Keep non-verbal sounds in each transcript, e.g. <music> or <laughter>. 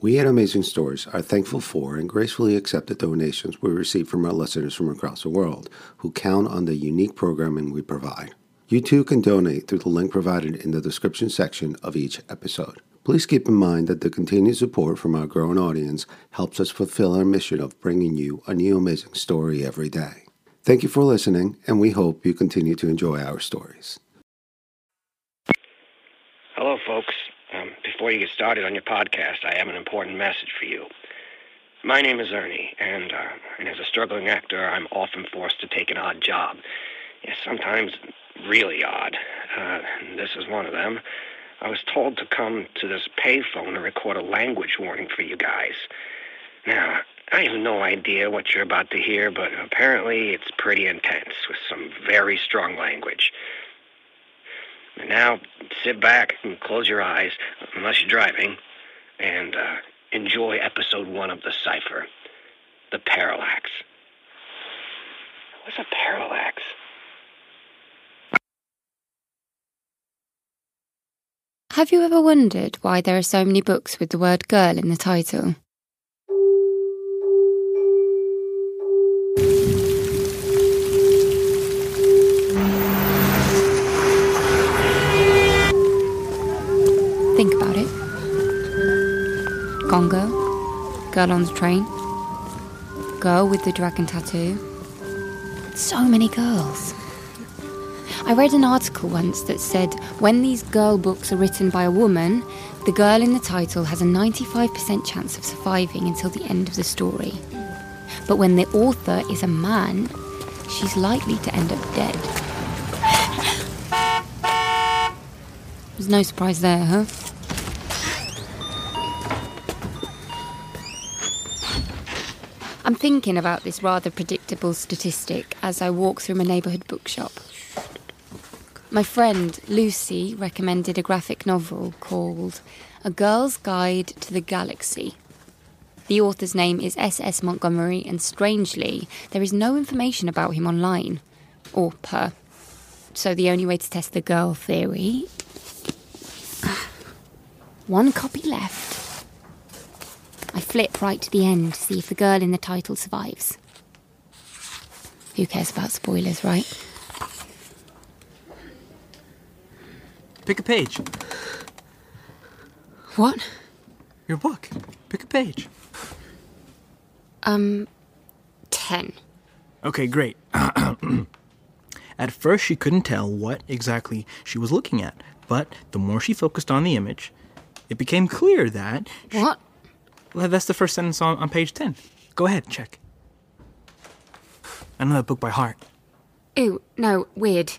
We at Amazing Stories are thankful for and gracefully accept the donations we receive from our listeners from across the world who count on the unique programming we provide. You too can donate through the link provided in the description section of each episode. Please keep in mind that the continued support from our growing audience helps us fulfill our mission of bringing you a new amazing story every day. Thank you for listening, and we hope you continue to enjoy our stories. Hello, folks. Before you get started on your podcast, I have an important message for you. My name is Ernie, and, uh, and as a struggling actor, I'm often forced to take an odd job. Yeah, sometimes really odd. Uh, this is one of them. I was told to come to this payphone and record a language warning for you guys. Now, I have no idea what you're about to hear, but apparently it's pretty intense with some very strong language. Now, sit back and close your eyes, unless you're driving, and uh, enjoy episode one of The Cipher The Parallax. What's a parallax? Have you ever wondered why there are so many books with the word girl in the title? Girl on the Train, Girl with the Dragon Tattoo. So many girls. I read an article once that said when these girl books are written by a woman, the girl in the title has a 95% chance of surviving until the end of the story. But when the author is a man, she's likely to end up dead. There's no surprise there, huh? I'm thinking about this rather predictable statistic as I walk through my neighbourhood bookshop. My friend Lucy recommended a graphic novel called A Girl's Guide to the Galaxy. The author's name is S.S. Montgomery, and strangely, there is no information about him online. Or per. So the only way to test the girl theory. <sighs> One copy left. I flip right to the end to see if the girl in the title survives. Who cares about spoilers, right? Pick a page. What? Your book. Pick a page. Um, 10. Okay, great. <clears throat> at first, she couldn't tell what exactly she was looking at, but the more she focused on the image, it became clear that. What? Well, that's the first sentence on, on page 10. Go ahead, check. I know that book by heart. Ooh, no, weird.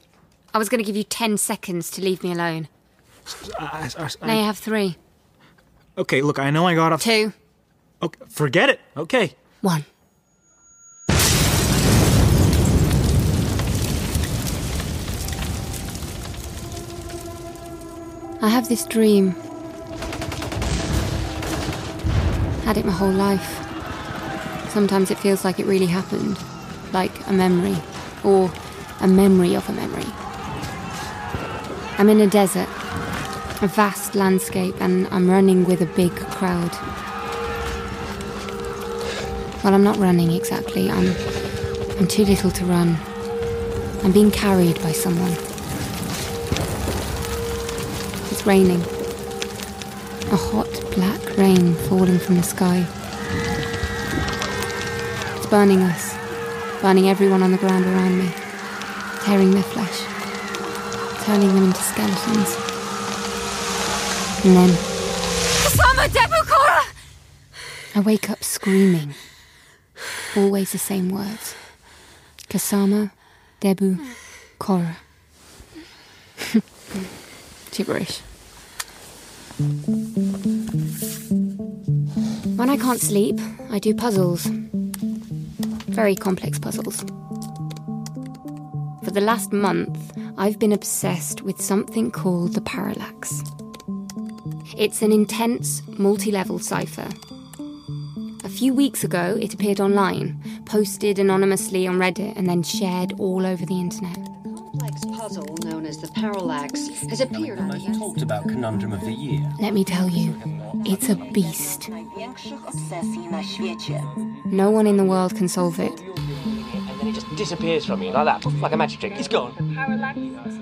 I was going to give you 10 seconds to leave me alone. I, I, I, Now you have three, okay, look, I know I got off. two, Okay, forget it. Okay. one. I have this dream. Had it my whole life. Sometimes it feels like it really happened, like a memory, or a memory of a memory. I'm in a desert, a vast landscape, and I'm running with a big crowd. Well, I'm not running exactly. I'm I'm too little to run. I'm being carried by someone. It's raining. A hot black rain falling from the sky. It's burning us, burning everyone on the ground around me, tearing their flesh, turning them into skeletons. And then! I wake up screaming. Always the same words. Kasama, Debu, Kora. <laughs> Gibberish. When I can't sleep, I do puzzles. Very complex puzzles. For the last month, I've been obsessed with something called the parallax. It's an intense, multi level cipher a few weeks ago, it appeared online, posted anonymously on Reddit, and then shared all over the internet. Parallax has appeared on the Most talked about conundrum of the year. Let me tell you, It's a beast. No one in the world can solve it. And then it just disappears from you like that, like a magic trick. It's gone.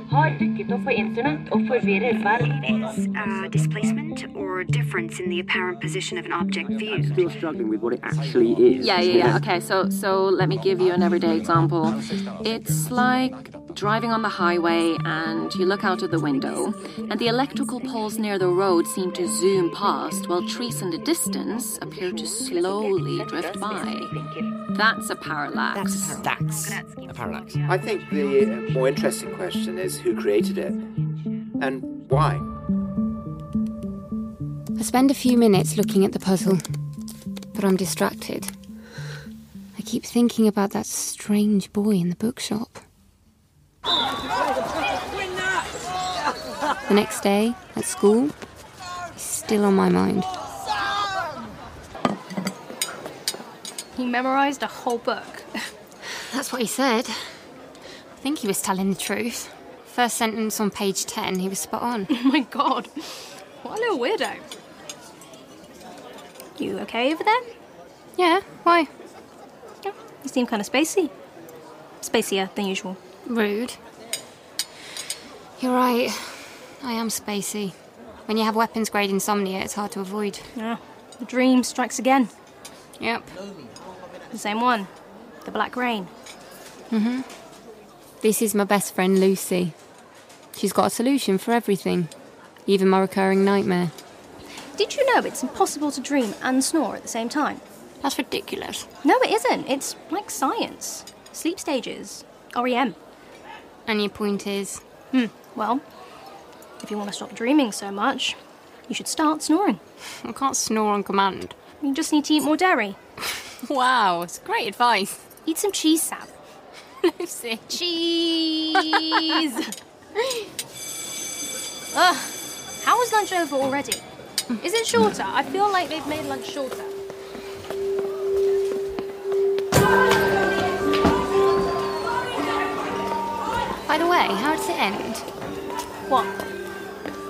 har dukket opp på internett og forvirrer verden. It's uh, displacement or difference in the apparent position of an object viewed. Still struggling with what it actually is. Yeah, yeah, yeah. Okay, so so let me give you an everyday example. It's like driving on the highway and you look out of the window and the electrical poles near the road seem to zoom past while trees in the distance appear to slowly drift by. That's a parallax. That's a parallax. I think the uh, more interesting question is who created it and why. I spend a few minutes looking at the puzzle, but I'm distracted. I keep thinking about that strange boy in the bookshop. The next day, at school, he's still on my mind. He memorized a whole book. <laughs> That's what he said. I think he was telling the truth. First sentence on page 10, he was spot on. <laughs> Oh my god. What a little weirdo. You okay over there? Yeah, why? Yeah, you seem kind of spacey. Spacier than usual. Rude. You're right. I am spacey. When you have weapons grade insomnia, it's hard to avoid. Yeah. The dream strikes again. Yep. The same one. The Black Rain. Mm-hmm. This is my best friend Lucy. She's got a solution for everything, even my recurring nightmare. Did you know it's impossible to dream and snore at the same time? That's ridiculous. No, it isn't. It's like science. Sleep stages. REM. And your point is? Hmm. Well, if you want to stop dreaming so much, you should start snoring. I can't snore on command. You just need to eat more dairy. <laughs> wow, it's great advice. Eat some cheese sap. Lucy. <laughs> Cheese! <laughs> Ugh. How is lunch over already? Is it shorter? I feel like they've made lunch shorter. By the way, how did it end? What?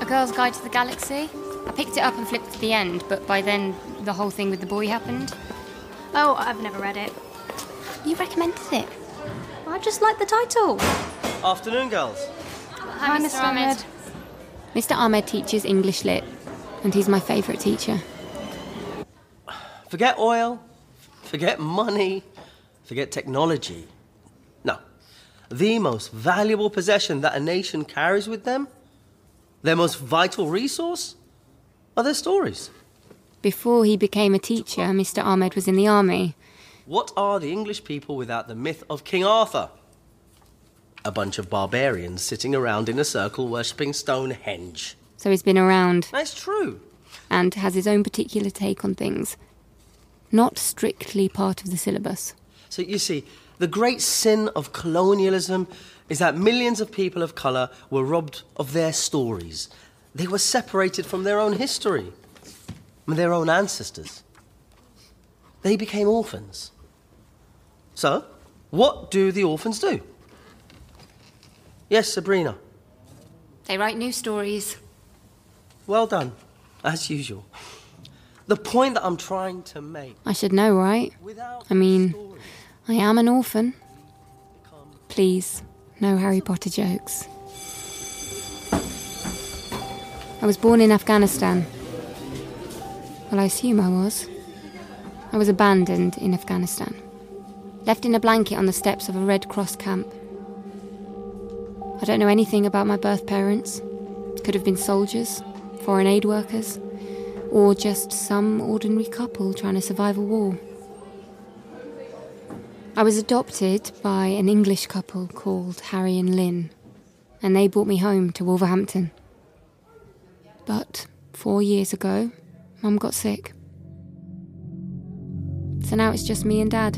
A Girl's Guide to the Galaxy? I picked it up and flipped to the end, but by then the whole thing with the boy happened. Oh, I've never read it. You recommended it. I just like the title. Afternoon, girls. Hi, Mr. Ahmed. Mr. Ahmed teaches English Lit, and he's my favourite teacher. Forget oil, forget money, forget technology. The most valuable possession that a nation carries with them, their most vital resource, are their stories. Before he became a teacher, Mr. Ahmed was in the army. What are the English people without the myth of King Arthur? A bunch of barbarians sitting around in a circle worshipping Stonehenge. So he's been around. That's true. And has his own particular take on things. Not strictly part of the syllabus. So you see, the great sin of colonialism is that millions of people of colour were robbed of their stories. They were separated from their own history, from their own ancestors. They became orphans. So, what do the orphans do? Yes, Sabrina. They write new stories. Well done, as usual. The point that I'm trying to make. I should know, right? I mean, I am an orphan. Please, no Harry Potter jokes. I was born in Afghanistan. Well, I assume I was. I was abandoned in Afghanistan, left in a blanket on the steps of a Red Cross camp. I don't know anything about my birth parents. Could have been soldiers, foreign aid workers, or just some ordinary couple trying to survive a war. I was adopted by an English couple called Harry and Lynn, and they brought me home to Wolverhampton. But four years ago, Mum got sick. So now it's just me and Dad.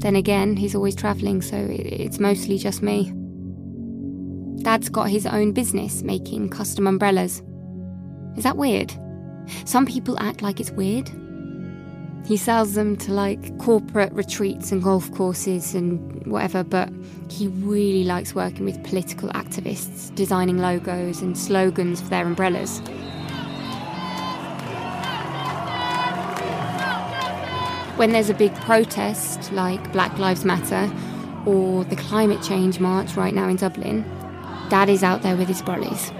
Then again, he's always travelling, so it's mostly just me. Dad's got his own business making custom umbrellas. Is that weird? Some people act like it's weird. He sells them to like corporate retreats and golf courses and whatever, but he really likes working with political activists, designing logos and slogans for their umbrellas. When there's a big protest like Black Lives Matter or the climate change march right now in Dublin, Dad is out there with his brollies.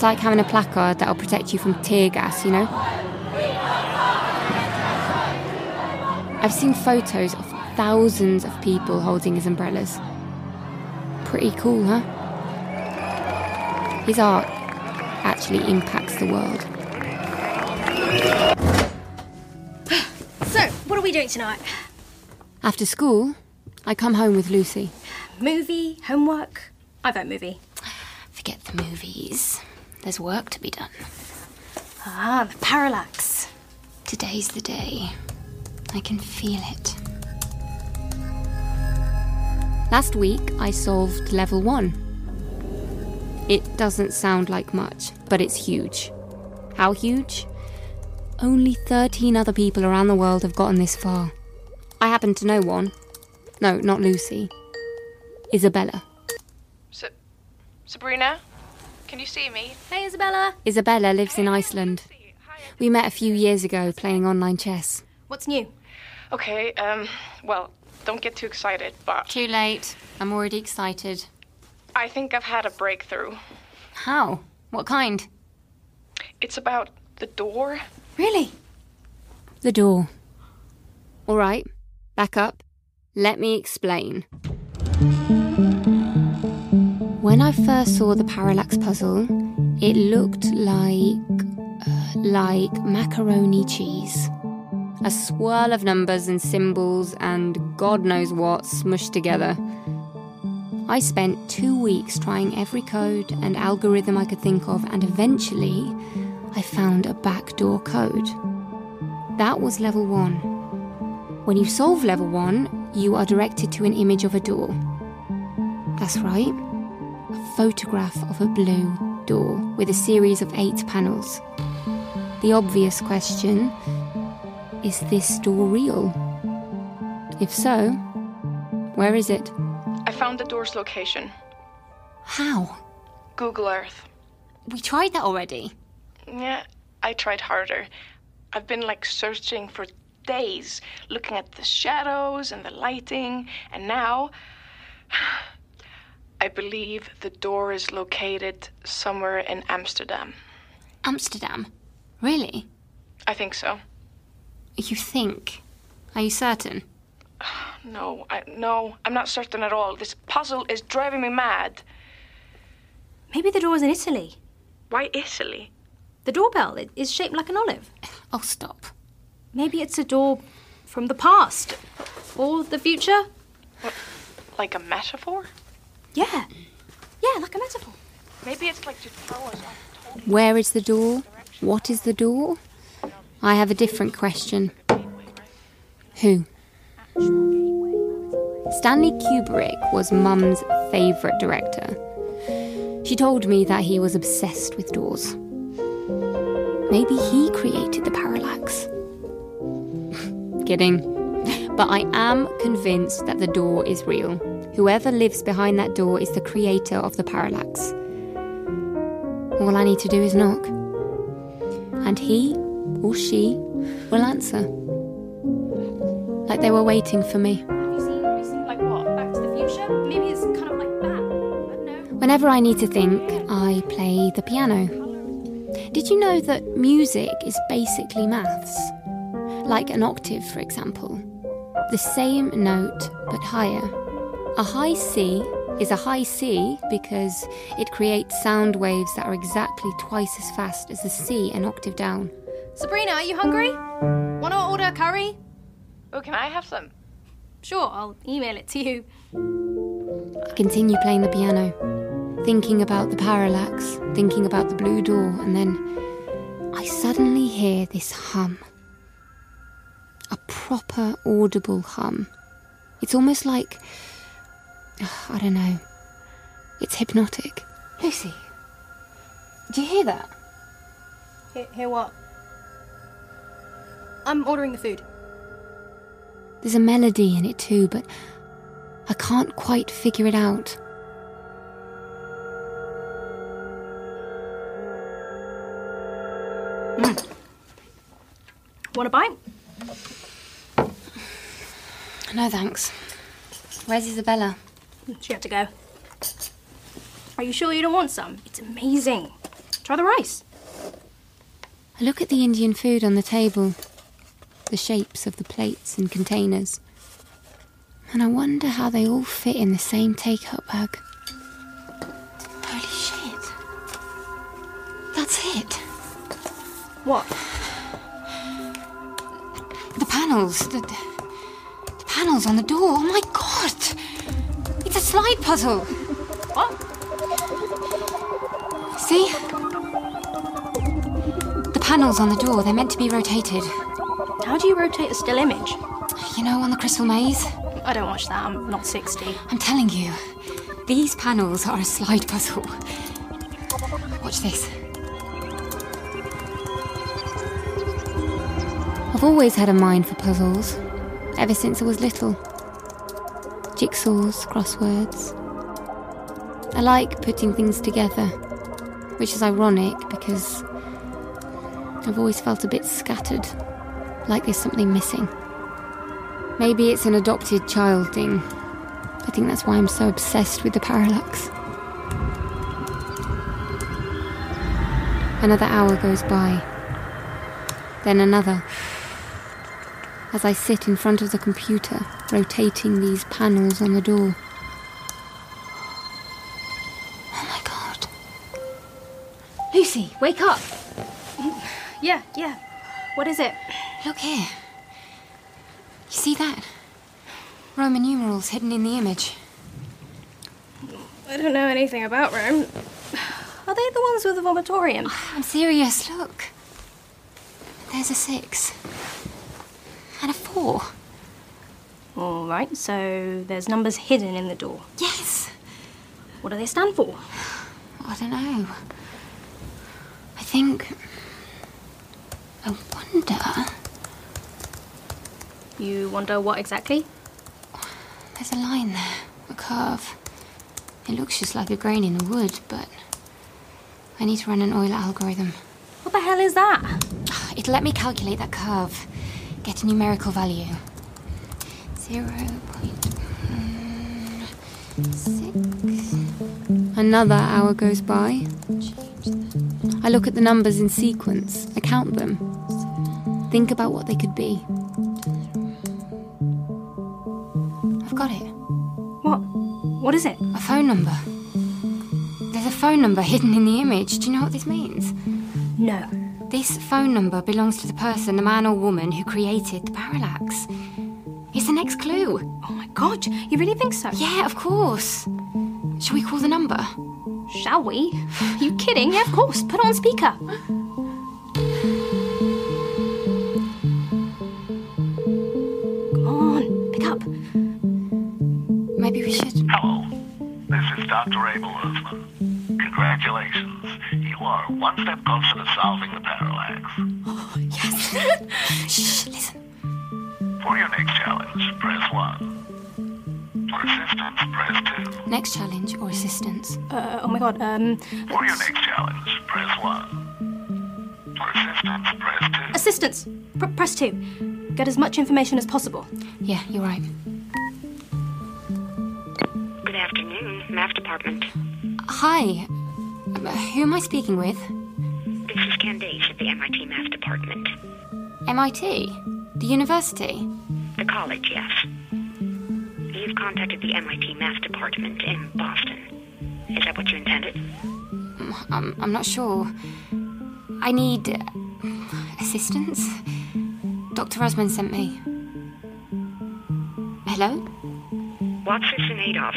It's like having a placard that'll protect you from tear gas, you know? I've seen photos of thousands of people holding his umbrellas. Pretty cool, huh? His art actually impacts the world. So, what are we doing tonight? After school, I come home with Lucy. Movie? Homework? I vote movie. Forget the movies. There's work to be done. Ah, the parallax. Today's the day. I can feel it. Last week, I solved level one. It doesn't sound like much, but it's huge. How huge? Only 13 other people around the world have gotten this far. I happen to know one. No, not Lucy. Isabella. Sa- Sabrina, can you see me? Hey, Isabella. Isabella lives in Iceland. We met a few years ago playing online chess. What's new? Okay, um, well, don't get too excited, but Too late. I'm already excited. I think I've had a breakthrough. How? What kind? It's about the door. Really? The door. All right, back up. Let me explain. When I first saw the parallax puzzle, it looked like. Uh, like macaroni cheese. A swirl of numbers and symbols and God knows what smushed together. I spent two weeks trying every code and algorithm I could think of, and eventually I found a backdoor code. That was level one. When you solve level one, you are directed to an image of a door. That's right, photograph of a blue door with a series of eight panels. The obvious question is this door real? If so, where is it? I found the door's location. How? Google Earth. We tried that already. Yeah, I tried harder. I've been like searching for days, looking at the shadows and the lighting, and now I believe the door is located somewhere in Amsterdam. Amsterdam? Really? I think so. You think? Are you certain? <sighs> No, I, no, I'm not certain at all. This puzzle is driving me mad. Maybe the door is in Italy. Why Italy? The doorbell it is shaped like an olive. <sighs> Oh, stop. Maybe it's a door from the past or the future. What, like a metaphor? Yeah. Yeah, like a metaphor. Maybe it's like to throw us off. Where is the door? What is the door? I have a different question. Who? Stanley Kubrick was Mum's favourite director. She told me that he was obsessed with doors. Maybe he created the parallax. <laughs> Kidding. But I am convinced that the door is real. Whoever lives behind that door is the creator of the parallax. All I need to do is knock. And he or she will answer. Like they were waiting for me. Have you seen, have you seen like what? Back to the Future? Maybe it's kind of like that. I don't know. Whenever I need to think, I play the piano. Did you know that music is basically maths? Like an octave, for example. The same note, but higher. A high C is a high C because it creates sound waves that are exactly twice as fast as the C an octave down. Sabrina, are you hungry? Want to order curry? Oh, can I have some? Sure, I'll email it to you. I continue playing the piano, thinking about the parallax, thinking about the blue door, and then I suddenly hear this hum. A proper audible hum. It's almost like. <sighs> I don't know. It's hypnotic. Lucy, do you hear that? Hear, hear what? I'm ordering the food. There's a melody in it too, but I can't quite figure it out. Mm. Want a bite? No thanks. Where's Isabella? She had to go. Are you sure you don't want some? It's amazing. Try the rice. I look at the Indian food on the table, the shapes of the plates and containers, and I wonder how they all fit in the same take up bag. Holy shit. That's it. What? The panels. The, the panels on the door. Oh my god! Slide puzzle. What? See? The panels on the door, they're meant to be rotated. How do you rotate a still image? You know, on the Crystal Maze? I don't watch that. I'm not 60. I'm telling you, these panels are a slide puzzle. Watch this. I've always had a mind for puzzles, ever since I was little. Jigsaws, crosswords. I like putting things together, which is ironic because I've always felt a bit scattered, like there's something missing. Maybe it's an adopted child thing. I think that's why I'm so obsessed with the parallax. Another hour goes by. Then another. As I sit in front of the computer, rotating these panels on the door. Oh my god. Lucy, wake up! Yeah, yeah. What is it? Look here. You see that? Roman numerals hidden in the image. I don't know anything about Rome. Are they the ones with the vomitorium? Oh, I'm serious, look. There's a six. And a four. All right, so there's numbers hidden in the door. Yes. What do they stand for? I don't know. I think. I wonder. You wonder what exactly? There's a line there, a curve. It looks just like a grain in the wood, but I need to run an Euler algorithm. What the hell is that? It'll let me calculate that curve, get a numerical value. Zero point six. Another hour goes by. I look at the numbers in sequence, I count them, think about what they could be. I've got it. What? What is it? A phone number. There's a phone number hidden in the image. Do you know what this means? No. This phone number belongs to the person, the man or woman, who created the parallax. It's the next clue. Oh my god, you really think so? Yeah, of course. Shall we call the number? Shall we? Are <sighs> you kidding? Yeah, of course. Put on speaker. Come on, pick up. Maybe we should. Hello, this is Dr. Abel Usman. Congratulations, you are one step closer to solving the parallax. Oh, <gasps> yes. <laughs> Shh, listen. For your next challenge, press 1. For assistance, press 2. Next challenge or assistance? Uh, oh my god, um. For your next challenge, press 1. For assistance, press 2. Assistance! Pr- press 2. Get as much information as possible. Yeah, you're right. Good afternoon, math department. Hi. Um, Who am I speaking with? This is Candace at the MIT math department. MIT? The university? The college, yes. You've contacted the MIT math department in Boston. Is that what you intended? I'm, I'm not sure. I need uh, assistance. Dr. Osman sent me. Hello? What's this in aid of?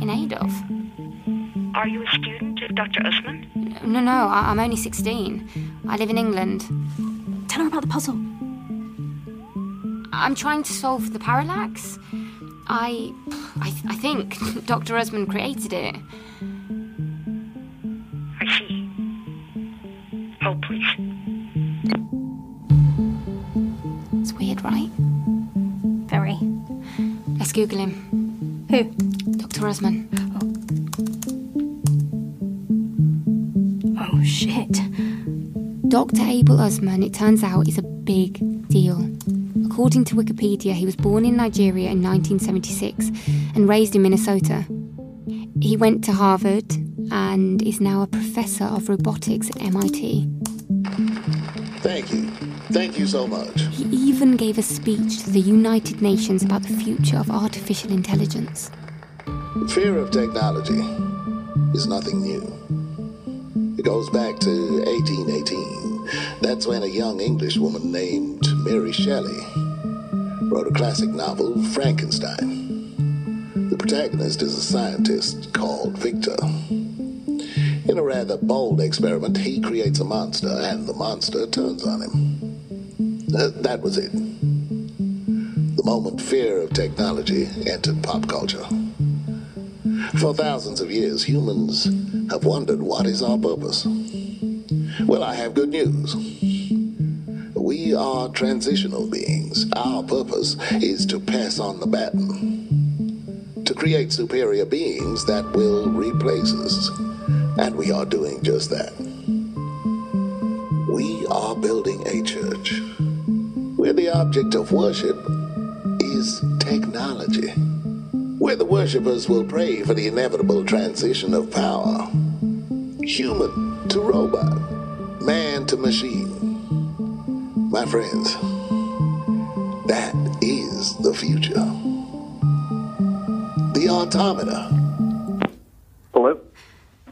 In aid of? Are you a student of Dr. Usman? No, no, I- I'm only 16. I live in England. Tell her about the puzzle. I'm trying to solve the parallax. I. I, th- I think <laughs> Dr. Osman created it. I see. Oh, please. It's weird, right? Very. Let's Google him. Who? Dr. Osman. Oh shit. Dr. Abel Usman, it turns out, is a big deal. According to Wikipedia, he was born in Nigeria in 1976 and raised in Minnesota. He went to Harvard and is now a professor of robotics at MIT. Thank you. Thank you so much. He even gave a speech to the United Nations about the future of artificial intelligence. Fear of technology is nothing new. It goes back to 1818. That's when a young English woman named Mary Shelley wrote a classic novel, Frankenstein. The protagonist is a scientist called Victor. In a rather bold experiment, he creates a monster, and the monster turns on him. Uh, that was it. The moment fear of technology entered pop culture. For thousands of years, humans have wondered what is our purpose. Well, I have good news. We are transitional beings. Our purpose is to pass on the baton, to create superior beings that will replace us. And we are doing just that. We are building a church where the object of worship is technology, where the worshippers will pray for the inevitable transition of power human to robot, man to machine. My friends, that is the future. The automata. Hello?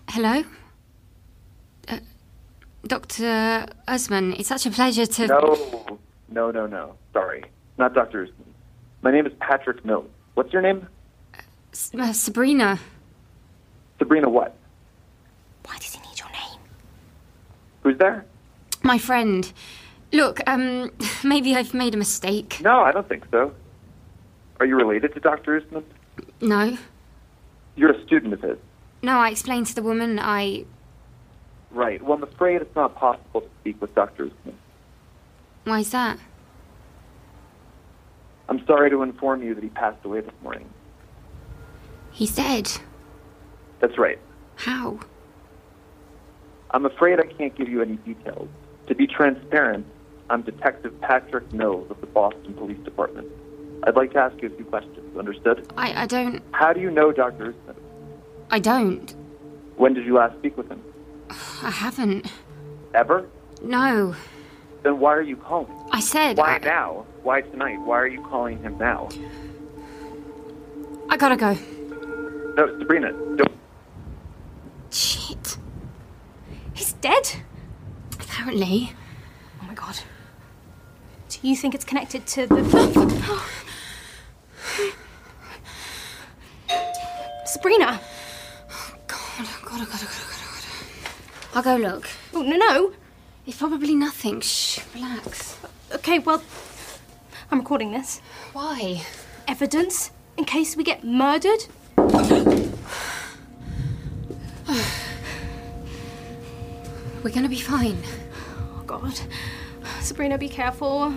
Hello? Uh, Dr. Usman, it's such a pleasure to. No, no, no, no. Sorry. Not Dr. Usman. My name is Patrick Mills. What's your name? S- uh, Sabrina. Sabrina what? Why does he need your name? Who's there? My friend. Look, um, <laughs> maybe I've made a mistake. No, I don't think so. Are you related to Dr. Usman? No. You're a student of his. No, I explained to the woman I. Right. Well, I'm afraid it's not possible to speak with Dr. Usman. Why's that? I'm sorry to inform you that he passed away this morning. He's dead. That's right. How? I'm afraid I can't give you any details. To be transparent, I'm Detective Patrick Mills of the Boston Police Department. I'd like to ask you a few questions. Understood? I, I don't. How do you know Dr. Usman? I don't. When did you last speak with him? I haven't. Ever? No. Then why are you calling? I said. Why I, now? Why tonight? Why are you calling him now? I gotta go. No, Sabrina, don't. Shit. He's dead? Apparently. Oh my god. Do you think it's connected to the. Sabrina! God, oh God, oh God, oh God, God, God. I'll go look. Oh, no, no. It's probably nothing. Shh, relax. Okay, well, I'm recording this. Why? Evidence in case we get murdered. We're gonna be fine. Oh, God. Sabrina, be careful.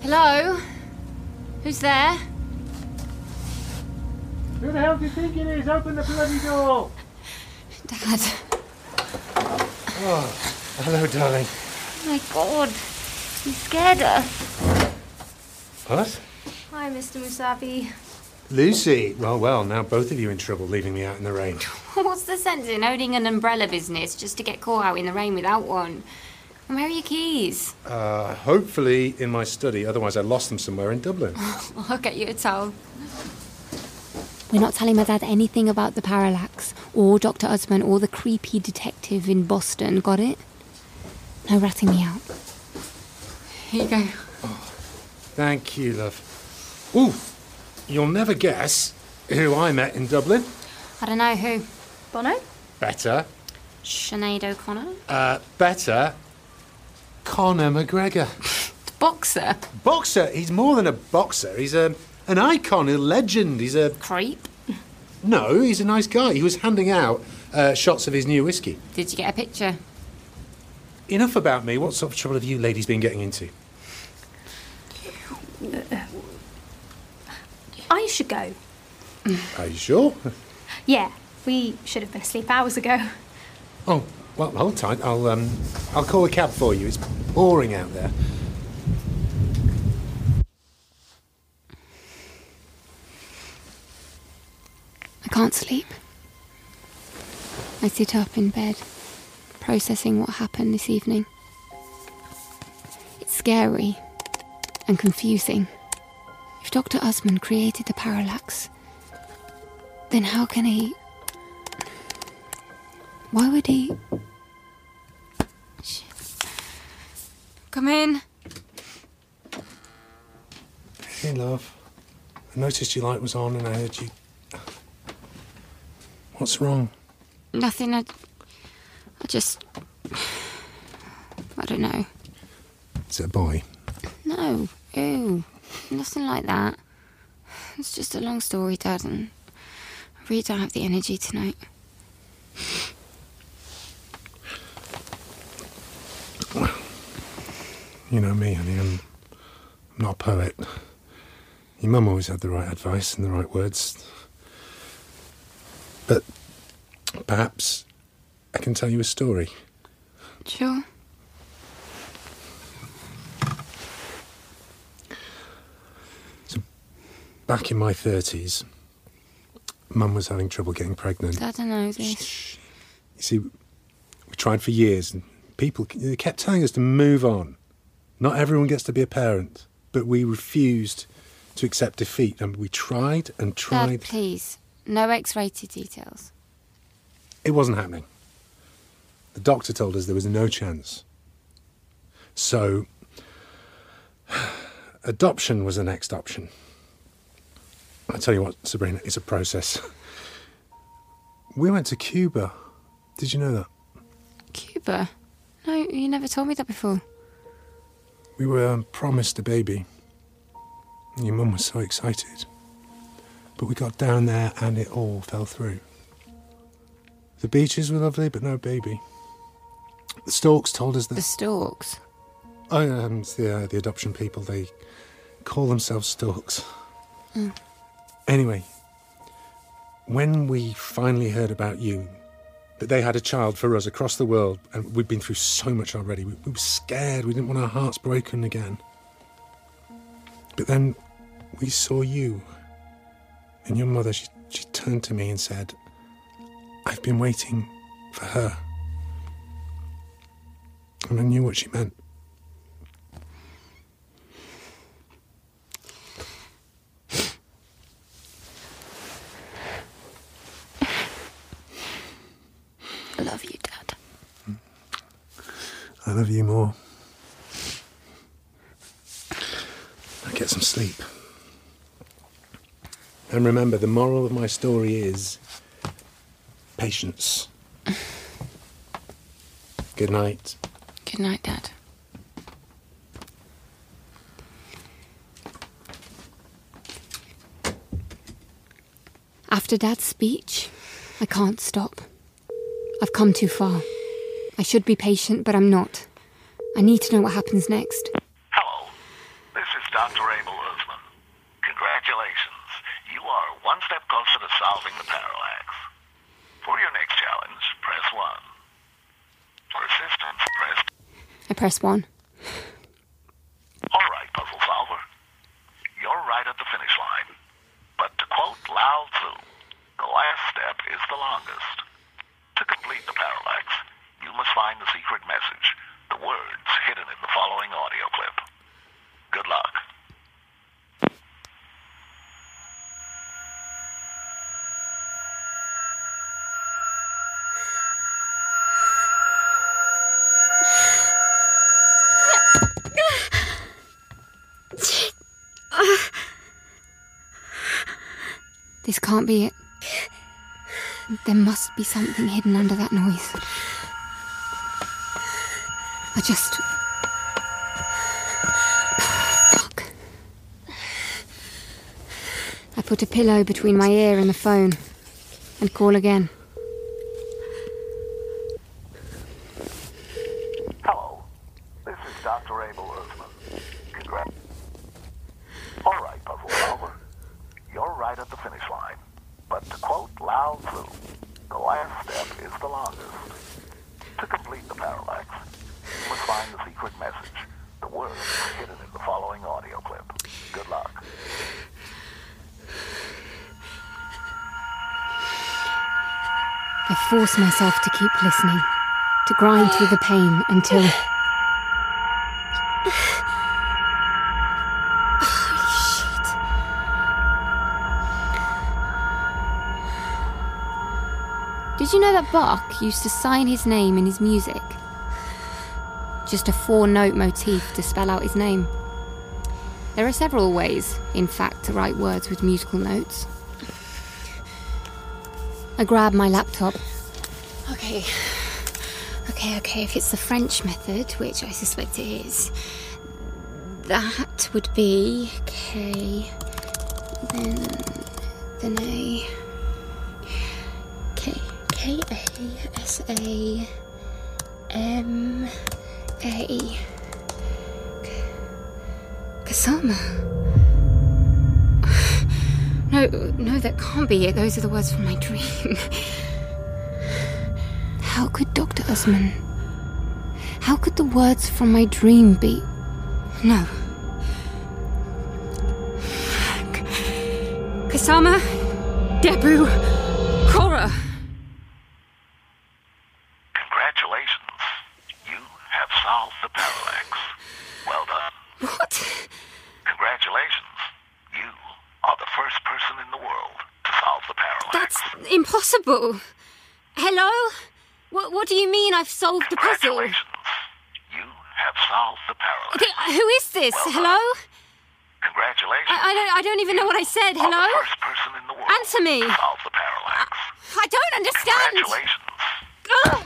Hello? Who's there? Who the hell do you think it is? Open the bloody door! Dad. Oh, hello, darling. Oh my god. You scared her. What? Hi, Mr. Musavi. Lucy. Well, well, now both of you in trouble leaving me out in the rain. Oh, <laughs> What's the sense in owning an umbrella business just to get caught out in the rain without one? And where are your keys? Uh, hopefully in my study, otherwise I lost them somewhere in Dublin. <laughs> I'll get you a towel. We're not telling my dad anything about the parallax, or Dr. Usman, or the creepy detective in Boston. Got it? No ratting me out. Here you go. Thank you, love. Ooh, you'll never guess who I met in Dublin. I don't know who. Bono? Better. Sinead O'Connor? Uh, better. Conor McGregor. The <laughs> boxer? Boxer. He's more than a boxer. He's a an icon, a legend. He's a creep. No, he's a nice guy. He was handing out uh, shots of his new whiskey. Did you get a picture? Enough about me. What sort of trouble have you ladies been getting into? I should go. Are you sure? <laughs> Yeah, we should have been asleep hours ago. Oh, well, hold tight. I'll um, I'll call a cab for you. It's boring out there. I can't sleep. I sit up in bed, processing what happened this evening. It's scary and confusing. If Dr. Usman created the parallax, then how can he. Why would he. Shit. Come in. Hey, love. I noticed your light was on and I heard you. What's wrong? Nothing. I. I just. I don't know. Is it a boy? No. Ew. Nothing like that. It's just a long story, Dad, and I really don't have the energy tonight. You know me, honey. I'm not a poet. Your mum always had the right advice and the right words. But perhaps I can tell you a story. Sure. So, back in my 30s, mum was having trouble getting pregnant. Dad, I know this. You see, we tried for years, and people they kept telling us to move on. Not everyone gets to be a parent, but we refused to accept defeat, and we tried and tried. Dad, please. No X rated details. It wasn't happening. The doctor told us there was no chance. So, <sighs> adoption was the next option. I tell you what, Sabrina, it's a process. <laughs> We went to Cuba. Did you know that? Cuba? No, you never told me that before. We were promised a baby. Your mum was so excited. But we got down there and it all fell through. The beaches were lovely, but no baby. The storks told us that. The storks? Oh, um, the, uh, the adoption people, they call themselves storks. Mm. Anyway, when we finally heard about you, that they had a child for us across the world, and we'd been through so much already, we, we were scared. We didn't want our hearts broken again. But then we saw you, and your mother, she, she turned to me and said, I've been waiting for her. And I knew what she meant. Love you, Dad. I love you more. Now get some sleep. And remember, the moral of my story is patience. Good night. Good night, Dad. After Dad's speech, I can't stop. I've come too far. I should be patient, but I'm not. I need to know what happens next. Hello, this is Dr. Abel Usman. Congratulations. You are one step closer to solving the parallax. For your next challenge, press 1. For assistance, press I press one. All right, puzzle solver. You're right at the finish line. But to quote Lao Tzu, the last step is the longest. Complete the parallax, you must find the secret message, the words hidden in the following audio clip. Good luck. This can't be it. There must be something hidden under that noise. I just. Fuck. I put a pillow between my ear and the phone and call again. Hello, this is Dr. Abel Usman. Congrats. All right, puzzle solver. You're right at the finish line. But to quote Lao Tzu, the last step is the longest. To complete the parallax, you must find the secret message. The words are hidden in the following audio clip. Good luck. I force myself to keep listening, to grind through the pain until. Shit. <sighs> Did you know that Bach used to sign his name in his music? Just a four note motif to spell out his name. There are several ways, in fact, to write words with musical notes. I grab my laptop. Okay. Okay, okay, if it's the French method, which I suspect it is, that would be K, then, then A. K, K A S A M A. Kasama. No, that can't be it. Those are the words from my dream. <laughs> How could Dr. Usman? How could the words from my dream be? No. <sighs> Kasama, Debu, Korra. Congratulations. You have solved the parallax. Well done. What? Congratulations. You are the first person in the world to solve the parallax. That's impossible. Hello? What, what do you mean I've solved the puzzle? You have solved the parallax. Okay, who is this? Hello? Congratulations. I, I, don't, I don't even know what I said. Are Hello? the first person in the world Answer me. solve the parallax. I don't understand. Congratulations. Ah!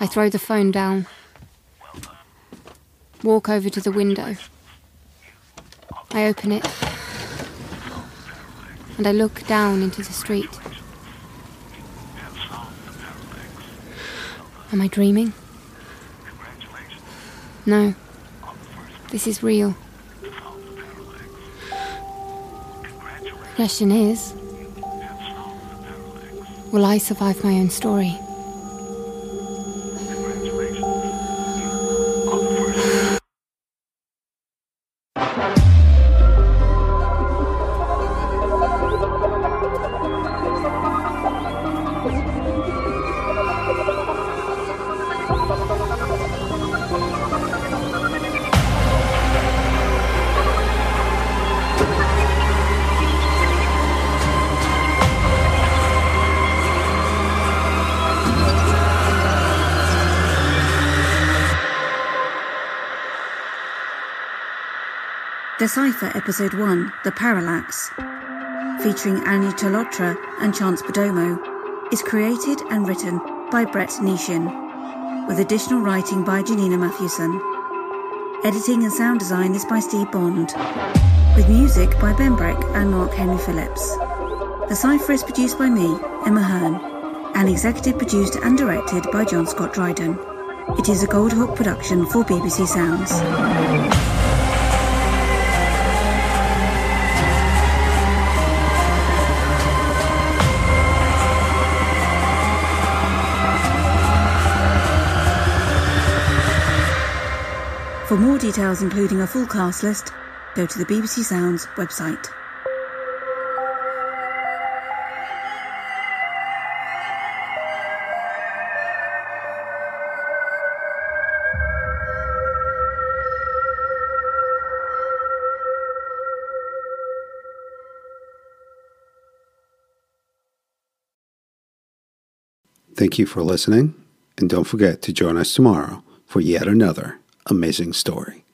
I throw the phone down. Walk over to the window. I open it. And I look down into the street. Am I dreaming? No. This is real. The question is Will I survive my own story? The Cipher Episode 1 The Parallax, featuring Anya Chalotra and Chance Perdomo, is created and written by Brett Nishin, with additional writing by Janina Matthewson. Editing and sound design is by Steve Bond, with music by Ben Breck and Mark Henry Phillips. The Cipher is produced by me, Emma Hearn, and executive produced and directed by John Scott Dryden. It is a Goldhawk production for BBC Sounds. For more details, including a full cast list, go to the BBC Sounds website. Thank you for listening, and don't forget to join us tomorrow for yet another amazing story.